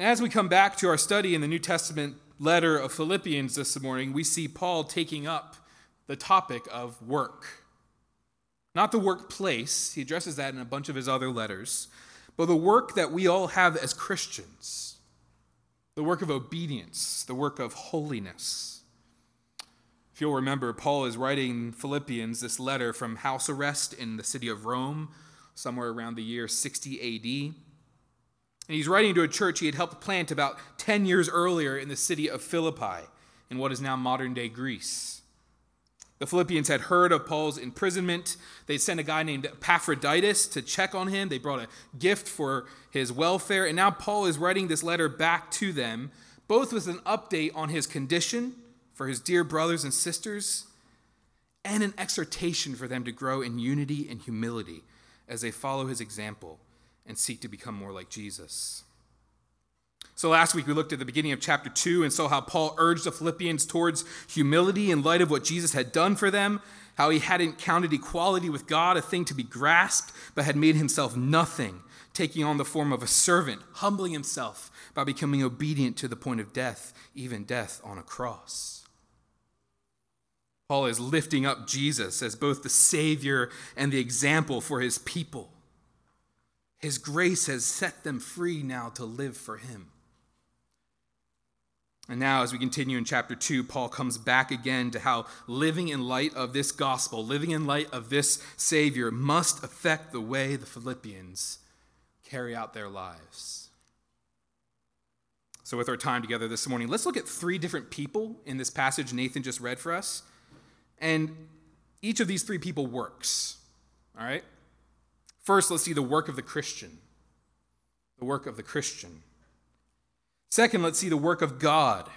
As we come back to our study in the New Testament letter of Philippians this morning, we see Paul taking up the topic of work. Not the workplace, he addresses that in a bunch of his other letters, but the work that we all have as Christians the work of obedience, the work of holiness. If you'll remember, Paul is writing Philippians this letter from house arrest in the city of Rome, somewhere around the year 60 AD. And he's writing to a church he had helped plant about 10 years earlier in the city of Philippi, in what is now modern day Greece. The Philippians had heard of Paul's imprisonment. They sent a guy named Epaphroditus to check on him. They brought a gift for his welfare. And now Paul is writing this letter back to them, both with an update on his condition for his dear brothers and sisters, and an exhortation for them to grow in unity and humility as they follow his example and seek to become more like Jesus. So last week we looked at the beginning of chapter 2 and saw how Paul urged the Philippians towards humility in light of what Jesus had done for them, how he hadn't counted equality with God a thing to be grasped, but had made himself nothing, taking on the form of a servant, humbling himself by becoming obedient to the point of death, even death on a cross. Paul is lifting up Jesus as both the Savior and the example for his people. His grace has set them free now to live for him. And now, as we continue in chapter 2, Paul comes back again to how living in light of this gospel, living in light of this Savior, must affect the way the Philippians carry out their lives. So, with our time together this morning, let's look at three different people in this passage Nathan just read for us. And each of these three people works. All right? First, let's see the work of the Christian. The work of the Christian. Second, let's see the work of God.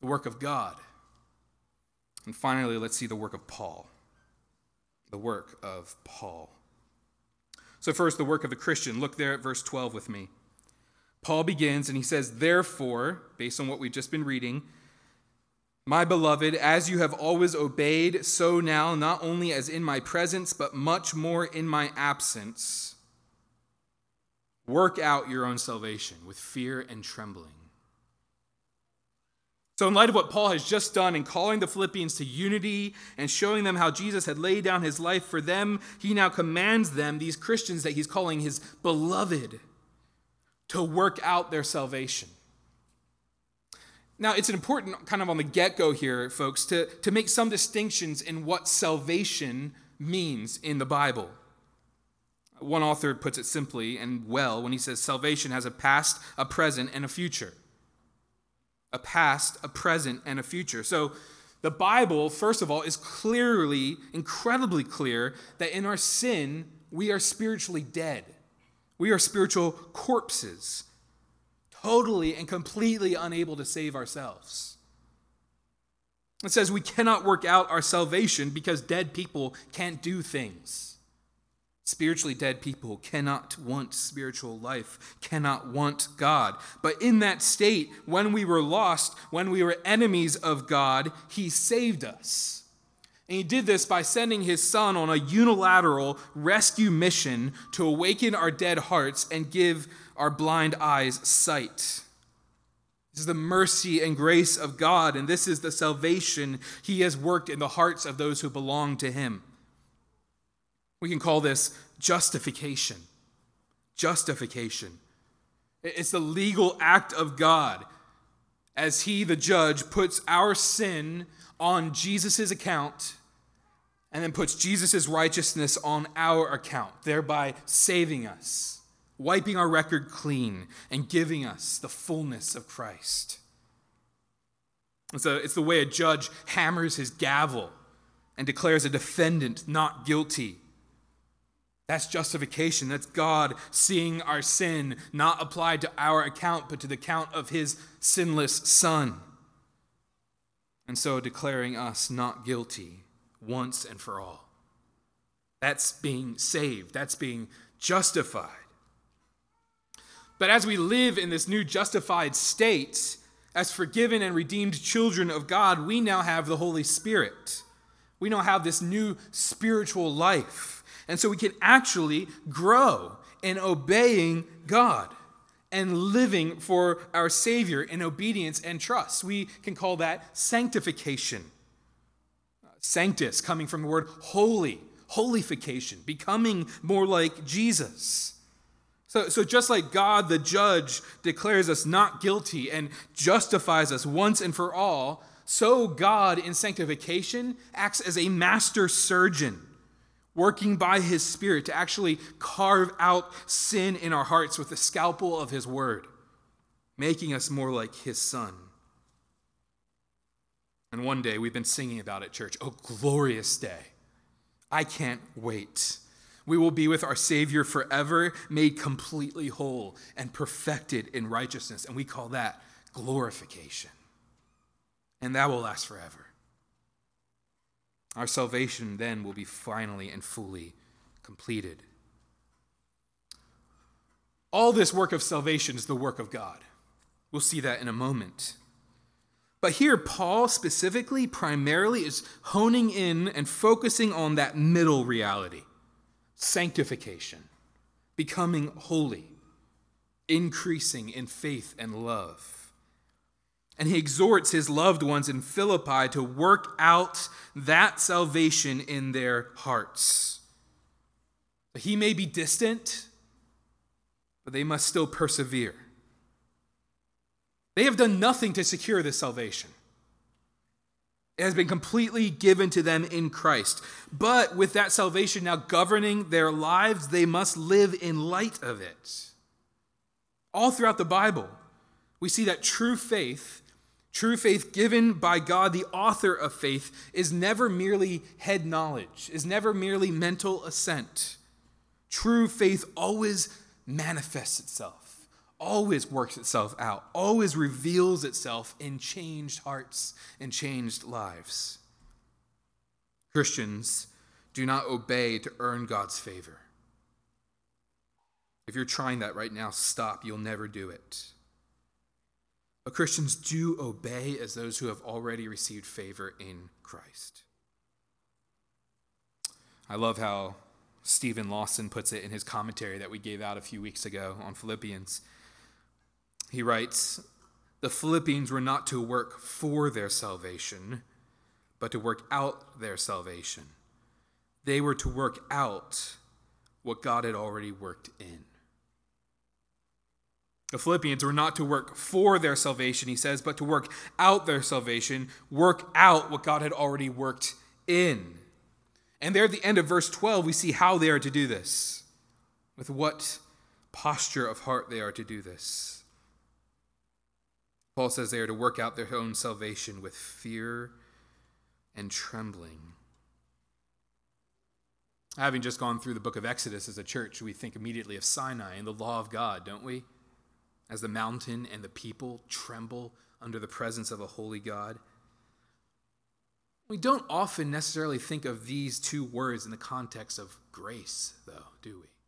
The work of God. And finally, let's see the work of Paul. The work of Paul. So, first, the work of the Christian. Look there at verse 12 with me. Paul begins and he says, Therefore, based on what we've just been reading, my beloved, as you have always obeyed, so now, not only as in my presence, but much more in my absence, Work out your own salvation with fear and trembling. So, in light of what Paul has just done in calling the Philippians to unity and showing them how Jesus had laid down his life for them, he now commands them, these Christians that he's calling his beloved, to work out their salvation. Now, it's important, kind of on the get go here, folks, to, to make some distinctions in what salvation means in the Bible. One author puts it simply and well when he says salvation has a past, a present, and a future. A past, a present, and a future. So the Bible, first of all, is clearly, incredibly clear that in our sin, we are spiritually dead. We are spiritual corpses, totally and completely unable to save ourselves. It says we cannot work out our salvation because dead people can't do things. Spiritually dead people cannot want spiritual life, cannot want God. But in that state, when we were lost, when we were enemies of God, He saved us. And He did this by sending His Son on a unilateral rescue mission to awaken our dead hearts and give our blind eyes sight. This is the mercy and grace of God, and this is the salvation He has worked in the hearts of those who belong to Him. We can call this justification. Justification. It's the legal act of God as He, the judge, puts our sin on Jesus' account and then puts Jesus' righteousness on our account, thereby saving us, wiping our record clean, and giving us the fullness of Christ. It's, a, it's the way a judge hammers his gavel and declares a defendant not guilty that's justification. That's God seeing our sin not applied to our account, but to the account of his sinless Son. And so declaring us not guilty once and for all. That's being saved. That's being justified. But as we live in this new justified state, as forgiven and redeemed children of God, we now have the Holy Spirit. We now have this new spiritual life. And so we can actually grow in obeying God and living for our Savior in obedience and trust. We can call that sanctification. Sanctus, coming from the word holy, holification, becoming more like Jesus. So, so just like God, the judge, declares us not guilty and justifies us once and for all, so God in sanctification acts as a master surgeon, working by his Spirit to actually carve out sin in our hearts with the scalpel of his word, making us more like his son. And one day we've been singing about it, church. Oh, glorious day. I can't wait. We will be with our Savior forever, made completely whole and perfected in righteousness. And we call that glorification. And that will last forever. Our salvation then will be finally and fully completed. All this work of salvation is the work of God. We'll see that in a moment. But here, Paul specifically, primarily, is honing in and focusing on that middle reality sanctification, becoming holy, increasing in faith and love. And he exhorts his loved ones in Philippi to work out that salvation in their hearts. He may be distant, but they must still persevere. They have done nothing to secure this salvation. It has been completely given to them in Christ. But with that salvation now governing their lives, they must live in light of it. All throughout the Bible, we see that true faith, true faith given by God, the author of faith, is never merely head knowledge, is never merely mental assent. True faith always manifests itself always works itself out, always reveals itself in changed hearts and changed lives. Christians do not obey to earn God's favor. If you're trying that right now, stop. You'll never do it. But Christians do obey as those who have already received favor in Christ. I love how Steven Lawson puts it in his commentary that we gave out a few weeks ago on Philippians. He writes, The Philippians were not to work for their salvation, but to work out their salvation. They were to work out what God had already worked in. The Philippians were not to work for their salvation, he says, but to work out their salvation, work out what God had already worked in. And there at the end of verse 12, we see how they are to do this, with what posture of heart they are to do this. Paul says they are to work out their own salvation with fear and trembling. Having just gone through the book of Exodus as a church, we think immediately of Sinai and the law of God, don't we? As the mountain and the people tremble under the presence of a holy God. We don't often necessarily think of these two words in the context of grace, though, do we?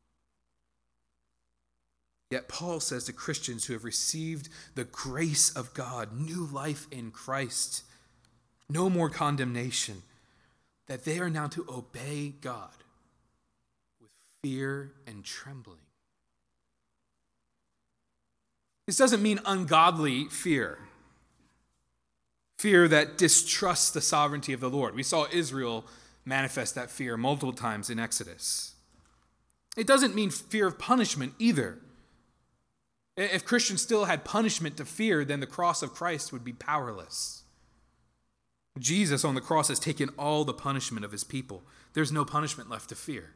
Yet Paul says to Christians who have received the grace of God, new life in Christ, no more condemnation, that they are now to obey God with fear and trembling. This doesn't mean ungodly fear, fear that distrusts the sovereignty of the Lord. We saw Israel manifest that fear multiple times in Exodus. It doesn't mean fear of punishment either. If Christians still had punishment to fear, then the cross of Christ would be powerless. Jesus on the cross has taken all the punishment of his people. There's no punishment left to fear.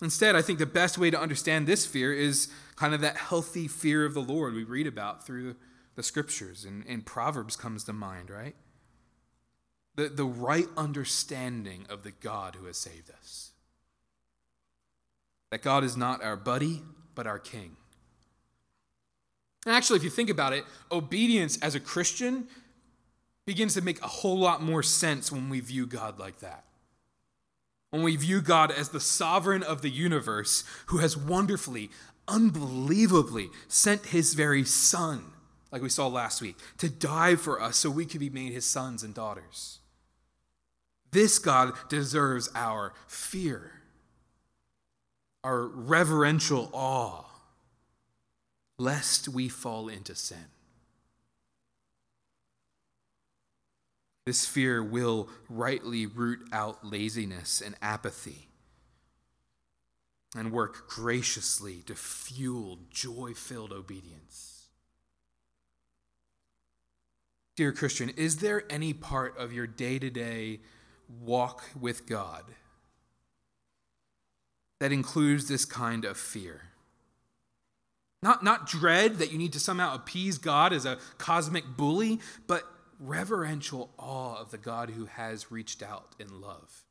Instead, I think the best way to understand this fear is kind of that healthy fear of the Lord we read about through the scriptures. And, and Proverbs comes to mind, right? The, the right understanding of the God who has saved us. That God is not our buddy, but our King. And actually, if you think about it, obedience as a Christian begins to make a whole lot more sense when we view God like that. When we view God as the sovereign of the universe who has wonderfully, unbelievably sent his very son, like we saw last week, to die for us so we could be made his sons and daughters. This God deserves our fear our reverential awe, lest we fall into sin. This fear will rightly root out laziness and apathy and work graciously to fuel joy filled obedience. Dear Christian, is there any part of your day to day walk with God that includes this kind of fear? Not, not dread that you need to somehow appease God as a cosmic bully, but reverential awe of the God who has reached out in love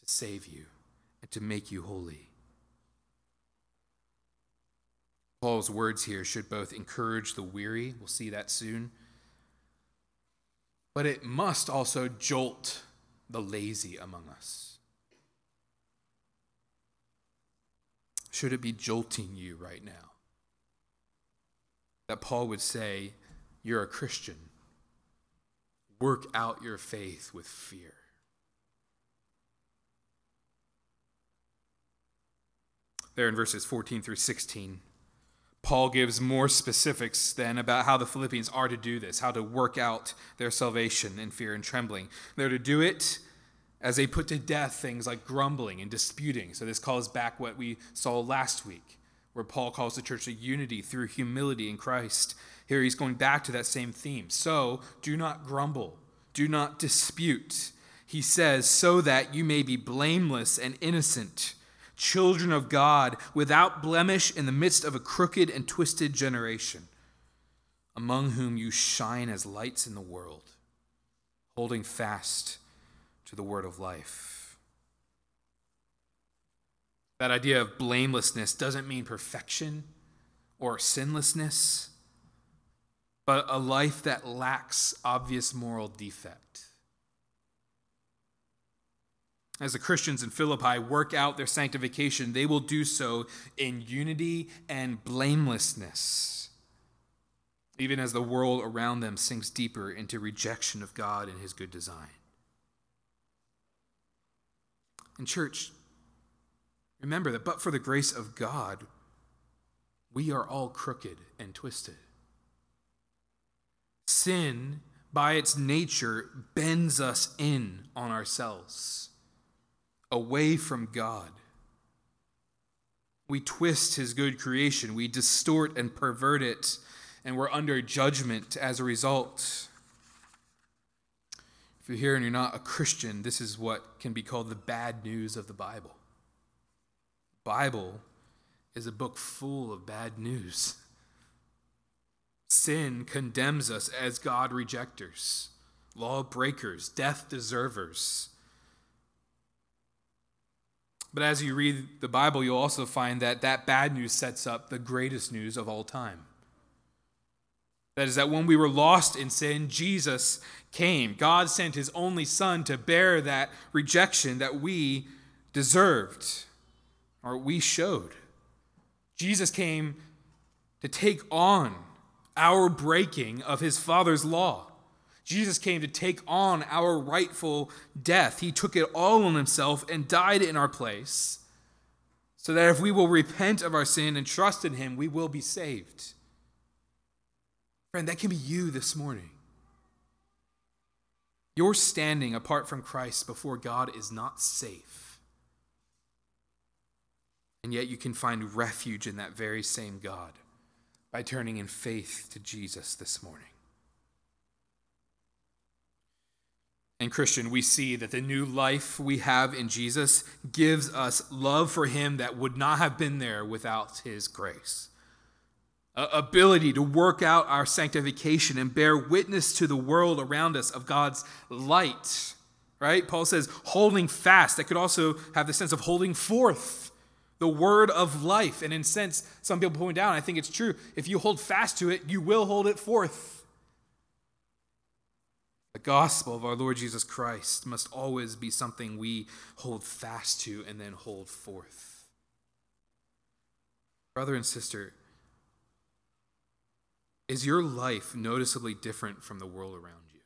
to save you and to make you holy. Paul's words here should both encourage the weary, we'll see that soon, but it must also jolt the lazy among us. Should it be jolting you right now? That Paul would say, You're a Christian Work out your faith with fear. There in verses 14 through 16, Paul gives more specifics then about how the Philippians are to do this, how to work out their salvation in fear and trembling. They're to do it as they put to death things like grumbling and disputing. So this calls back what we saw last week, where Paul calls the church to unity through humility in Christ here he's going back to that same theme. So do not grumble, do not dispute. He says, so that you may be blameless and innocent, children of God, without blemish in the midst of a crooked and twisted generation, among whom you shine as lights in the world, holding fast to the word of life. That idea of blamelessness doesn't mean perfection or sinlessness but a life that lacks obvious moral defect. As the Christians in Philippi work out their sanctification, they will do so in unity and blamelessness, even as the world around them sinks deeper into rejection of God and his good design. In church, remember that but for the grace of God, we are all crooked and twisted. Sin, by its nature, bends us in on ourselves, away from God. We twist his good creation, we distort and pervert it, and we're under judgment as a result. If you're here and you're not a Christian, this is what can be called the bad news of the Bible. Bible is a book full of bad news. Sin condemns us as God rejectors, law breakers, death deservers. But as you read the Bible, you'll also find that that bad news sets up the greatest news of all time. That is, that when we were lost in sin, Jesus came. God sent his only Son to bear that rejection that we deserved or we showed. Jesus came to take on our breaking of his Father's law. Jesus came to take on our rightful death. He took it all on himself and died in our place, so that if we will repent of our sin and trust in him, we will be saved. Friend, that can be you this morning. Your standing apart from Christ before God is not safe. And yet you can find refuge in that very same God by turning in faith to Jesus this morning. And, Christian, we see that the new life we have in Jesus gives us love for Him that would not have been there without His grace. Ability to work out our sanctification and bear witness to the world around us of God's light, right? Paul says, holding fast. That could also have the sense of holding forth the word of life. And in sense, some people point out, I think it's true, if you hold fast to it, you will hold it forth. The gospel of our Lord Jesus Christ must always be something we hold fast to and then hold forth. Brother and sister, is your life noticeably different from the world around you?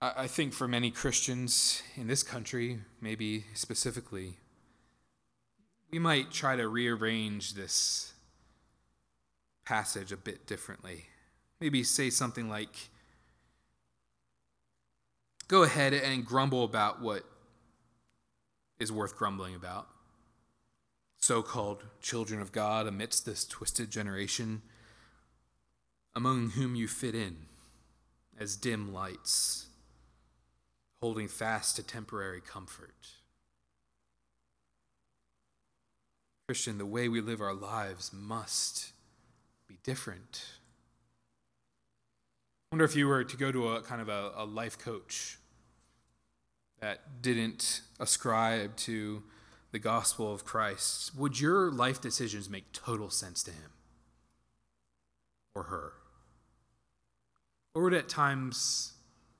I think for many Christians in this country, maybe specifically, we might try to rearrange this passage a bit differently. Maybe say something like, Go ahead and grumble about what is worth grumbling about. So called children of God amidst this twisted generation, among whom you fit in as dim lights, holding fast to temporary comfort. Christian, the way we live our lives must be different. I wonder if you were to go to a kind of a, a life coach that didn't ascribe to the gospel of Christ, would your life decisions make total sense to him or her? Or would at times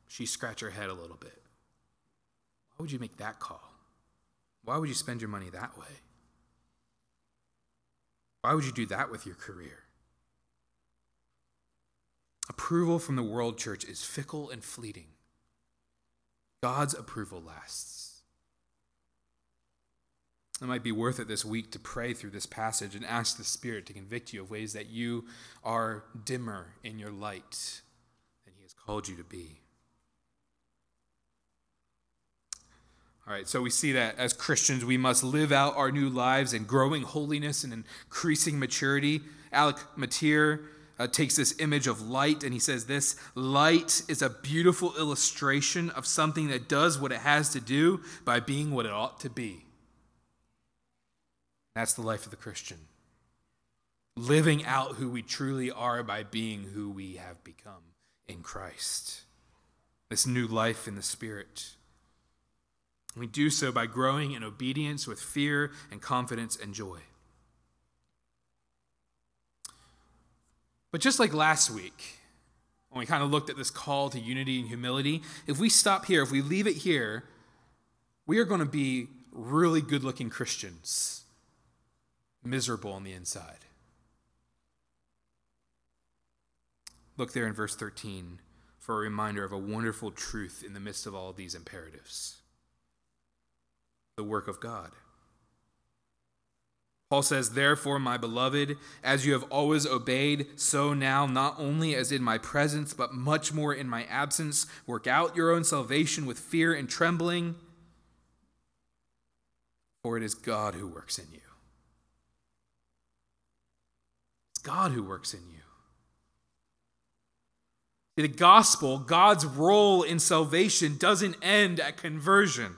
she scratch her head a little bit? Why would you make that call? Why would you spend your money that way? Why would you do that with your career? Approval from the world church is fickle and fleeting. God's approval lasts. It might be worth it this week to pray through this passage and ask the Spirit to convict you of ways that you are dimmer in your light than He has called you to be. All right, so we see that as Christians, we must live out our new lives in growing holiness and increasing maturity. Alec Motyer uh, takes this image of light and he says this light is a beautiful illustration of something that does what it has to do by being what it ought to be. That's the life of the Christian. Living out who we truly are by being who we have become in Christ. This new life in the Spirit. We do so by growing in obedience with fear and confidence and joy. But just like last week, when we kind of looked at this call to unity and humility, if we stop here, if we leave it here, we are going to be really good looking Christians, miserable on the inside. Look there in verse 13 for a reminder of a wonderful truth in the midst of all these imperatives the work of God. Paul says, Therefore, my beloved, as you have always obeyed, so now, not only as in my presence, but much more in my absence, work out your own salvation with fear and trembling, for it is God who works in you. It's God who works in you. The gospel, God's role in salvation, doesn't end at conversion.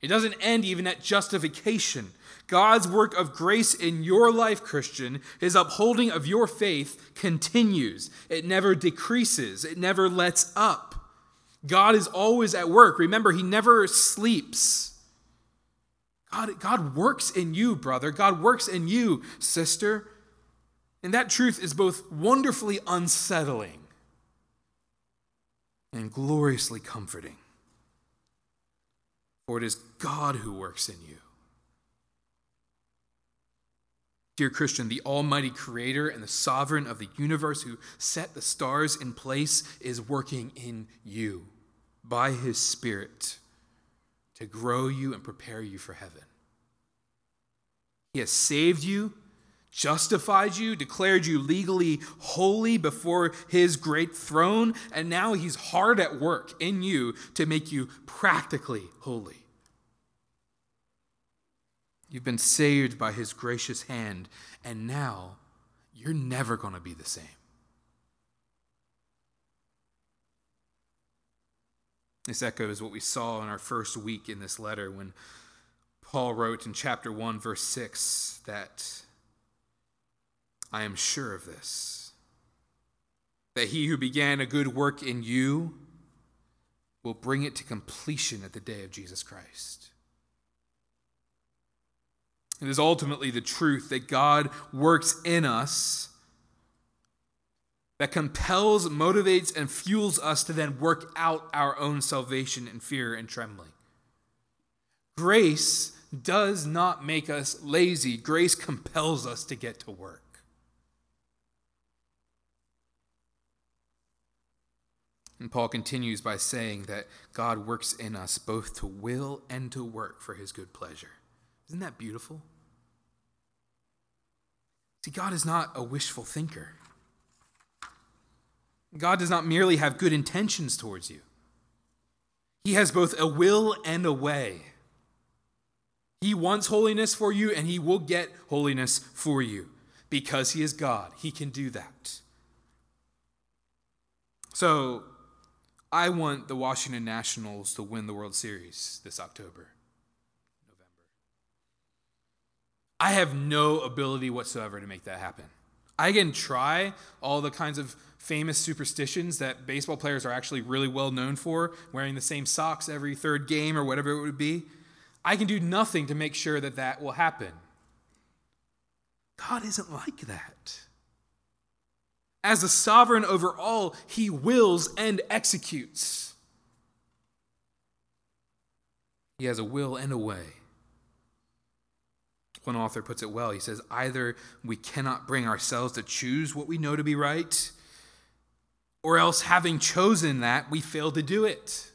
It doesn't end even at justification. God's work of grace in your life, Christian, his upholding of your faith continues. It never decreases, it never lets up. God is always at work. Remember, he never sleeps. God, God works in you, brother. God works in you, sister. And that truth is both wonderfully unsettling and gloriously comforting. For it is God who works in you. Dear Christian, the Almighty Creator and the Sovereign of the universe who set the stars in place is working in you by His Spirit to grow you and prepare you for heaven. He has saved you, justified you, declared you legally holy before His great throne, and now He's hard at work in you to make you practically holy. You've been saved by his gracious hand, and now you're never going to be the same. This echoes what we saw in our first week in this letter when Paul wrote in chapter 1, verse 6, that I am sure of this, that he who began a good work in you will bring it to completion at the day of Jesus Christ. It is ultimately the truth that God works in us that compels, motivates, and fuels us to then work out our own salvation in fear and trembling. Grace does not make us lazy, grace compels us to get to work. And Paul continues by saying that God works in us both to will and to work for his good pleasure. Isn't that beautiful? See, God is not a wishful thinker. God does not merely have good intentions towards you, He has both a will and a way. He wants holiness for you, and He will get holiness for you because He is God. He can do that. So, I want the Washington Nationals to win the World Series this October, November. I have no ability whatsoever to make that happen. I can try all the kinds of famous superstitions that baseball players are actually really well known for, wearing the same socks every third game or whatever it would be. I can do nothing to make sure that that will happen. God isn't like that. As a sovereign over all, he wills and executes. He has a will and a way. One author puts it well. He says, Either we cannot bring ourselves to choose what we know to be right, or else, having chosen that, we fail to do it.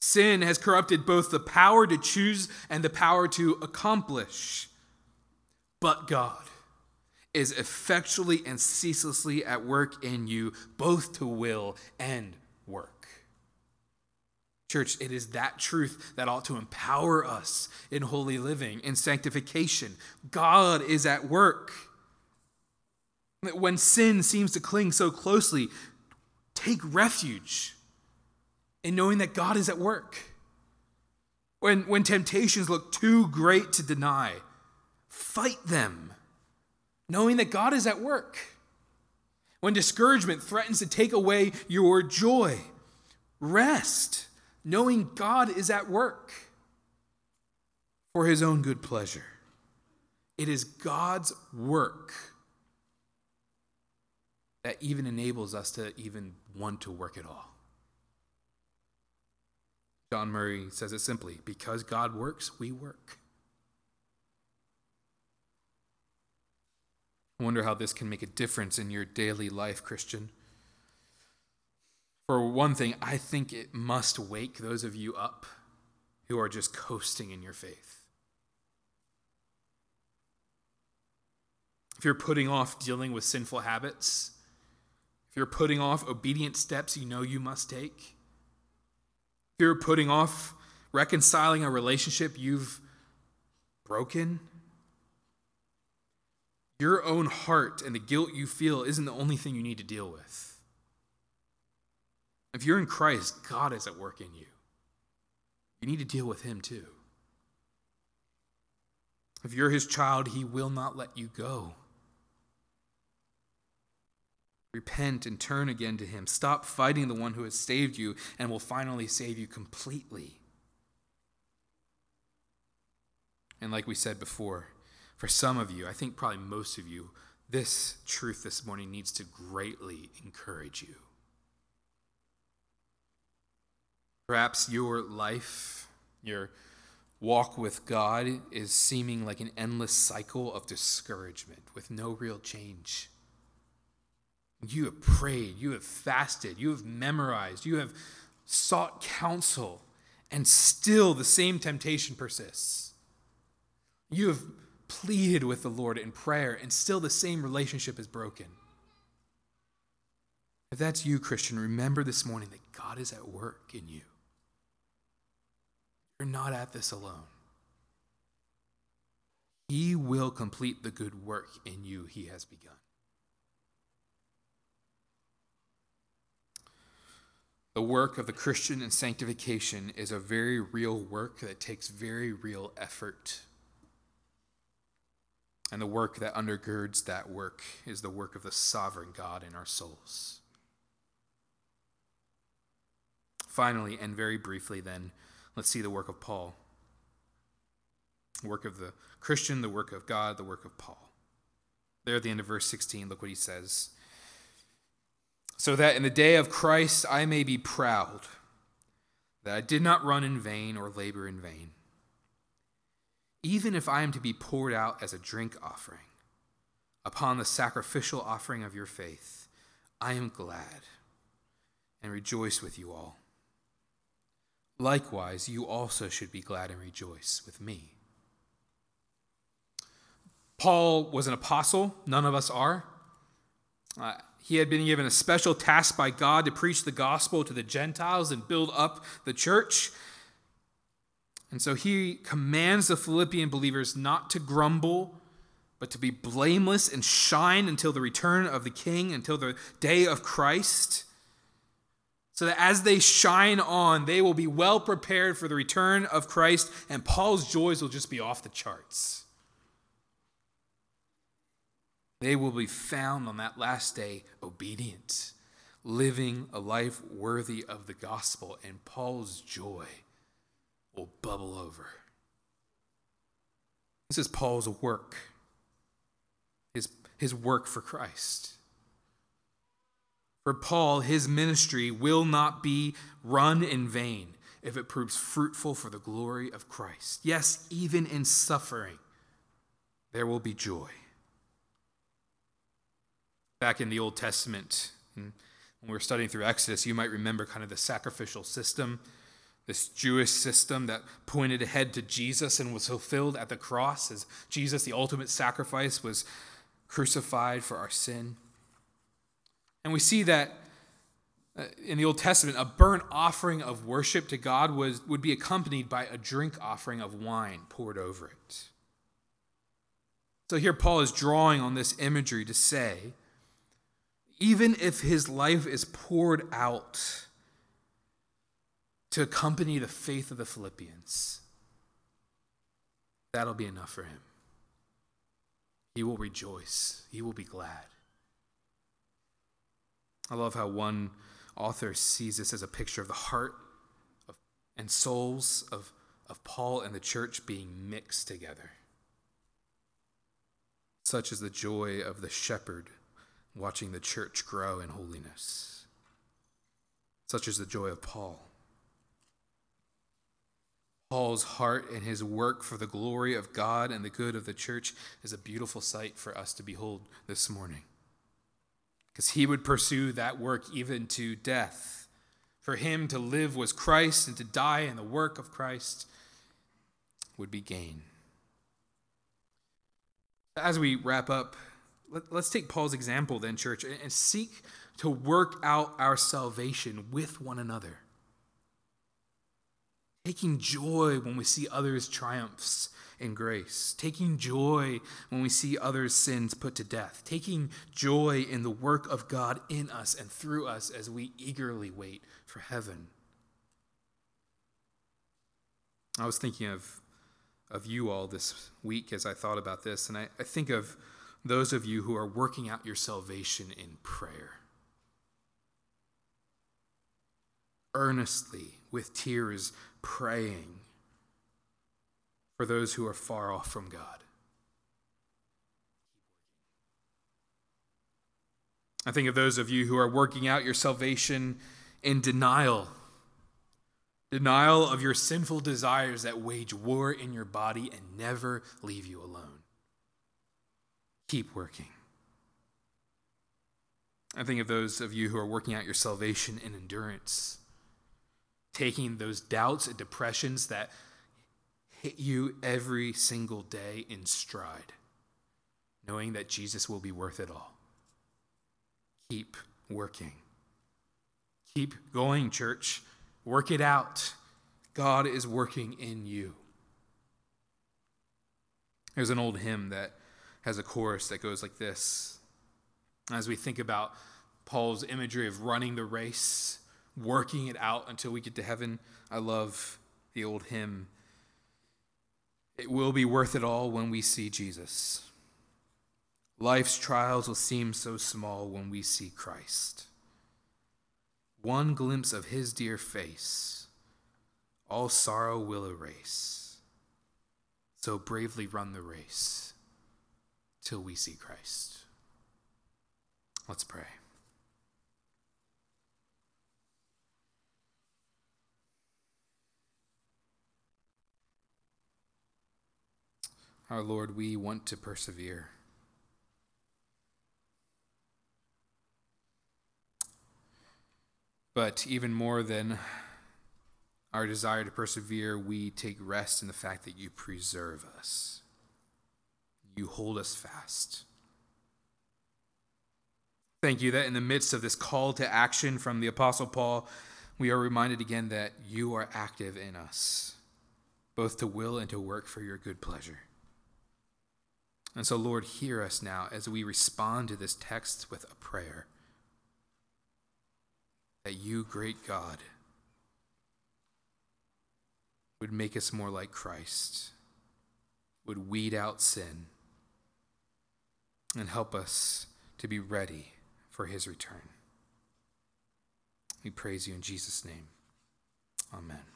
Sin has corrupted both the power to choose and the power to accomplish. But God is effectually and ceaselessly at work in you, both to will and work. Church, it is that truth that ought to empower us in holy living, in sanctification. God is at work. When sin seems to cling so closely, take refuge in knowing that God is at work. When, when temptations look too great to deny, fight them, knowing that God is at work. When discouragement threatens to take away your joy, rest, knowing God is at work for his own good pleasure. It is God's work that even enables us to even want to work at all. John Murray says it simply because God works, we work. I wonder how this can make a difference in your daily life, Christian. For one thing, I think it must wake those of you up who are just coasting in your faith. If you're putting off dealing with sinful habits, if you're putting off obedient steps you know you must take, if you're putting off reconciling a relationship you've broken, your own heart and the guilt you feel isn't the only thing you need to deal with. If you're in Christ, God is at work in you. You need to deal with Him too. If you're His child, He will not let you go. Repent and turn again to Him. Stop fighting the one who has saved you and will finally save you completely. And like we said before, for some of you, I think probably most of you, this truth this morning needs to greatly encourage you. Perhaps your life, your walk with God, is seeming like an endless cycle of discouragement with no real change. You have prayed, you have fasted, you have memorized, you have sought counsel, and still the same temptation persists. You have pleaded with the Lord in prayer, and still the same relationship is broken. If that's you, Christian, remember this morning that God is at work in you. You're not at this alone. He will complete the good work in you he has begun. The work of the Christian in sanctification is a very real work that takes very real effort. And the work that undergirds that work is the work of the sovereign God in our souls. Finally, and very briefly, then, let's see the work of Paul. Work of the Christian, the work of God, the work of Paul. There at the end of verse 16, look what he says so that in the day of Christ I may be proud that I did not run in vain or labor in vain. Even if I am to be poured out as a drink offering upon the sacrificial offering of your faith, I am glad and rejoice with you all. Likewise, you also should be glad and rejoice with me. Paul was an apostle, none of us are. Uh, he had been given a special task by God to preach the gospel to the Gentiles and build up the church. And so he commands the Philippian believers not to grumble, but to be blameless and shine until the return of the King, until the day of Christ. So that as they shine on, they will be well prepared for the return of Christ, and Paul's joys will just be off the charts. They will be found on that last day obedient, living a life worthy of the gospel, and Paul's joy will bubble over. This is Paul's work, his, his work for Christ. For Paul, his ministry will not be run in vain if it proves fruitful for the glory of Christ. Yes, even in suffering, there will be joy. Back in the Old Testament, hmm, when we were studying through Exodus, you might remember kind of the sacrificial system this Jewish system that pointed ahead to Jesus and was fulfilled at the cross as Jesus, the ultimate sacrifice, was crucified for our sin. And we see that uh, in the Old Testament, a burnt offering of worship to God was, would be accompanied by a drink offering of wine poured over it. So here Paul is drawing on this imagery to say, even if his life is poured out to accompany the faith of the Philippians. That'll be enough for him. He will rejoice, he will be glad. I love how one author sees this as a picture of the heart of, and souls of, of Paul and the church being mixed together. Such is the joy of the shepherd watching the church grow in holiness. Such is the joy of Paul. Paul's heart and his work for the glory of God and the good of the church is a beautiful sight for us to behold this morning. Because he would pursue that work even to death. For him to live was Christ, and to die in the work of Christ would be gain. As we wrap up, let, us take Paul's example then, church, and seek to work out our salvation with one another taking joy when we see others' triumphs in grace, taking joy when we see others' sins put to death, taking joy in the work of God in us and through us as we eagerly wait for heaven. I was thinking of, of you all this week as I thought about this, and I, I think of those of you who are working out your salvation in prayer. Earnestly, with tears, praying for those who are far off from God. I think of those of you who are working out your salvation in denial. Denial of your sinful desires that wage war in your body and never leave you alone. Keep working. I think of those of you who are working out your salvation in endurance taking those doubts and depressions that hit you every single day in stride, knowing that Jesus will be worth it all. Keep working. Keep going, church. Work it out. God is working in you. There's an old hymn that has a chorus that goes like this. As we think about Paul's imagery of running the race, working it out until we get to heaven. I love the old hymn. It will be worth it all when we see Jesus. Life's trials will seem so small when we see Christ. One glimpse of his dear face, all sorrow will erase. So bravely run the race till we see Christ. Let's pray. Our Lord, we want to persevere. But even more than our desire to persevere, we take rest in the fact that you preserve us. you hold us fast. Thank you that in the midst of this call to action from the Apostle Paul, we are reminded again that you are active in us, both to will and to work for your good pleasure. And so, Lord, hear us now as we respond to this text with a prayer that you, great God, would make us more like Christ, would weed out sin, and help us to be ready for his return. We praise you in Jesus' name. Amen.